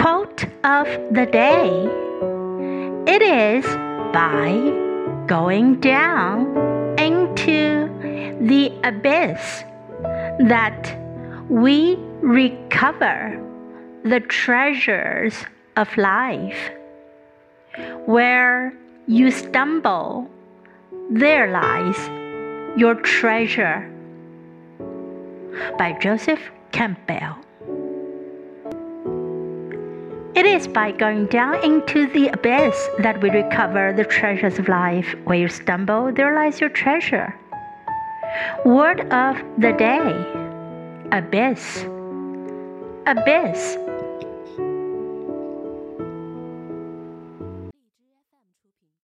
Quote of the day It is by going down into the abyss that we recover the treasures of life. Where you stumble, there lies your treasure. By Joseph Campbell. It is by going down into the abyss that we recover the treasures of life. Where you stumble, there lies your treasure. Word of the day Abyss. Abyss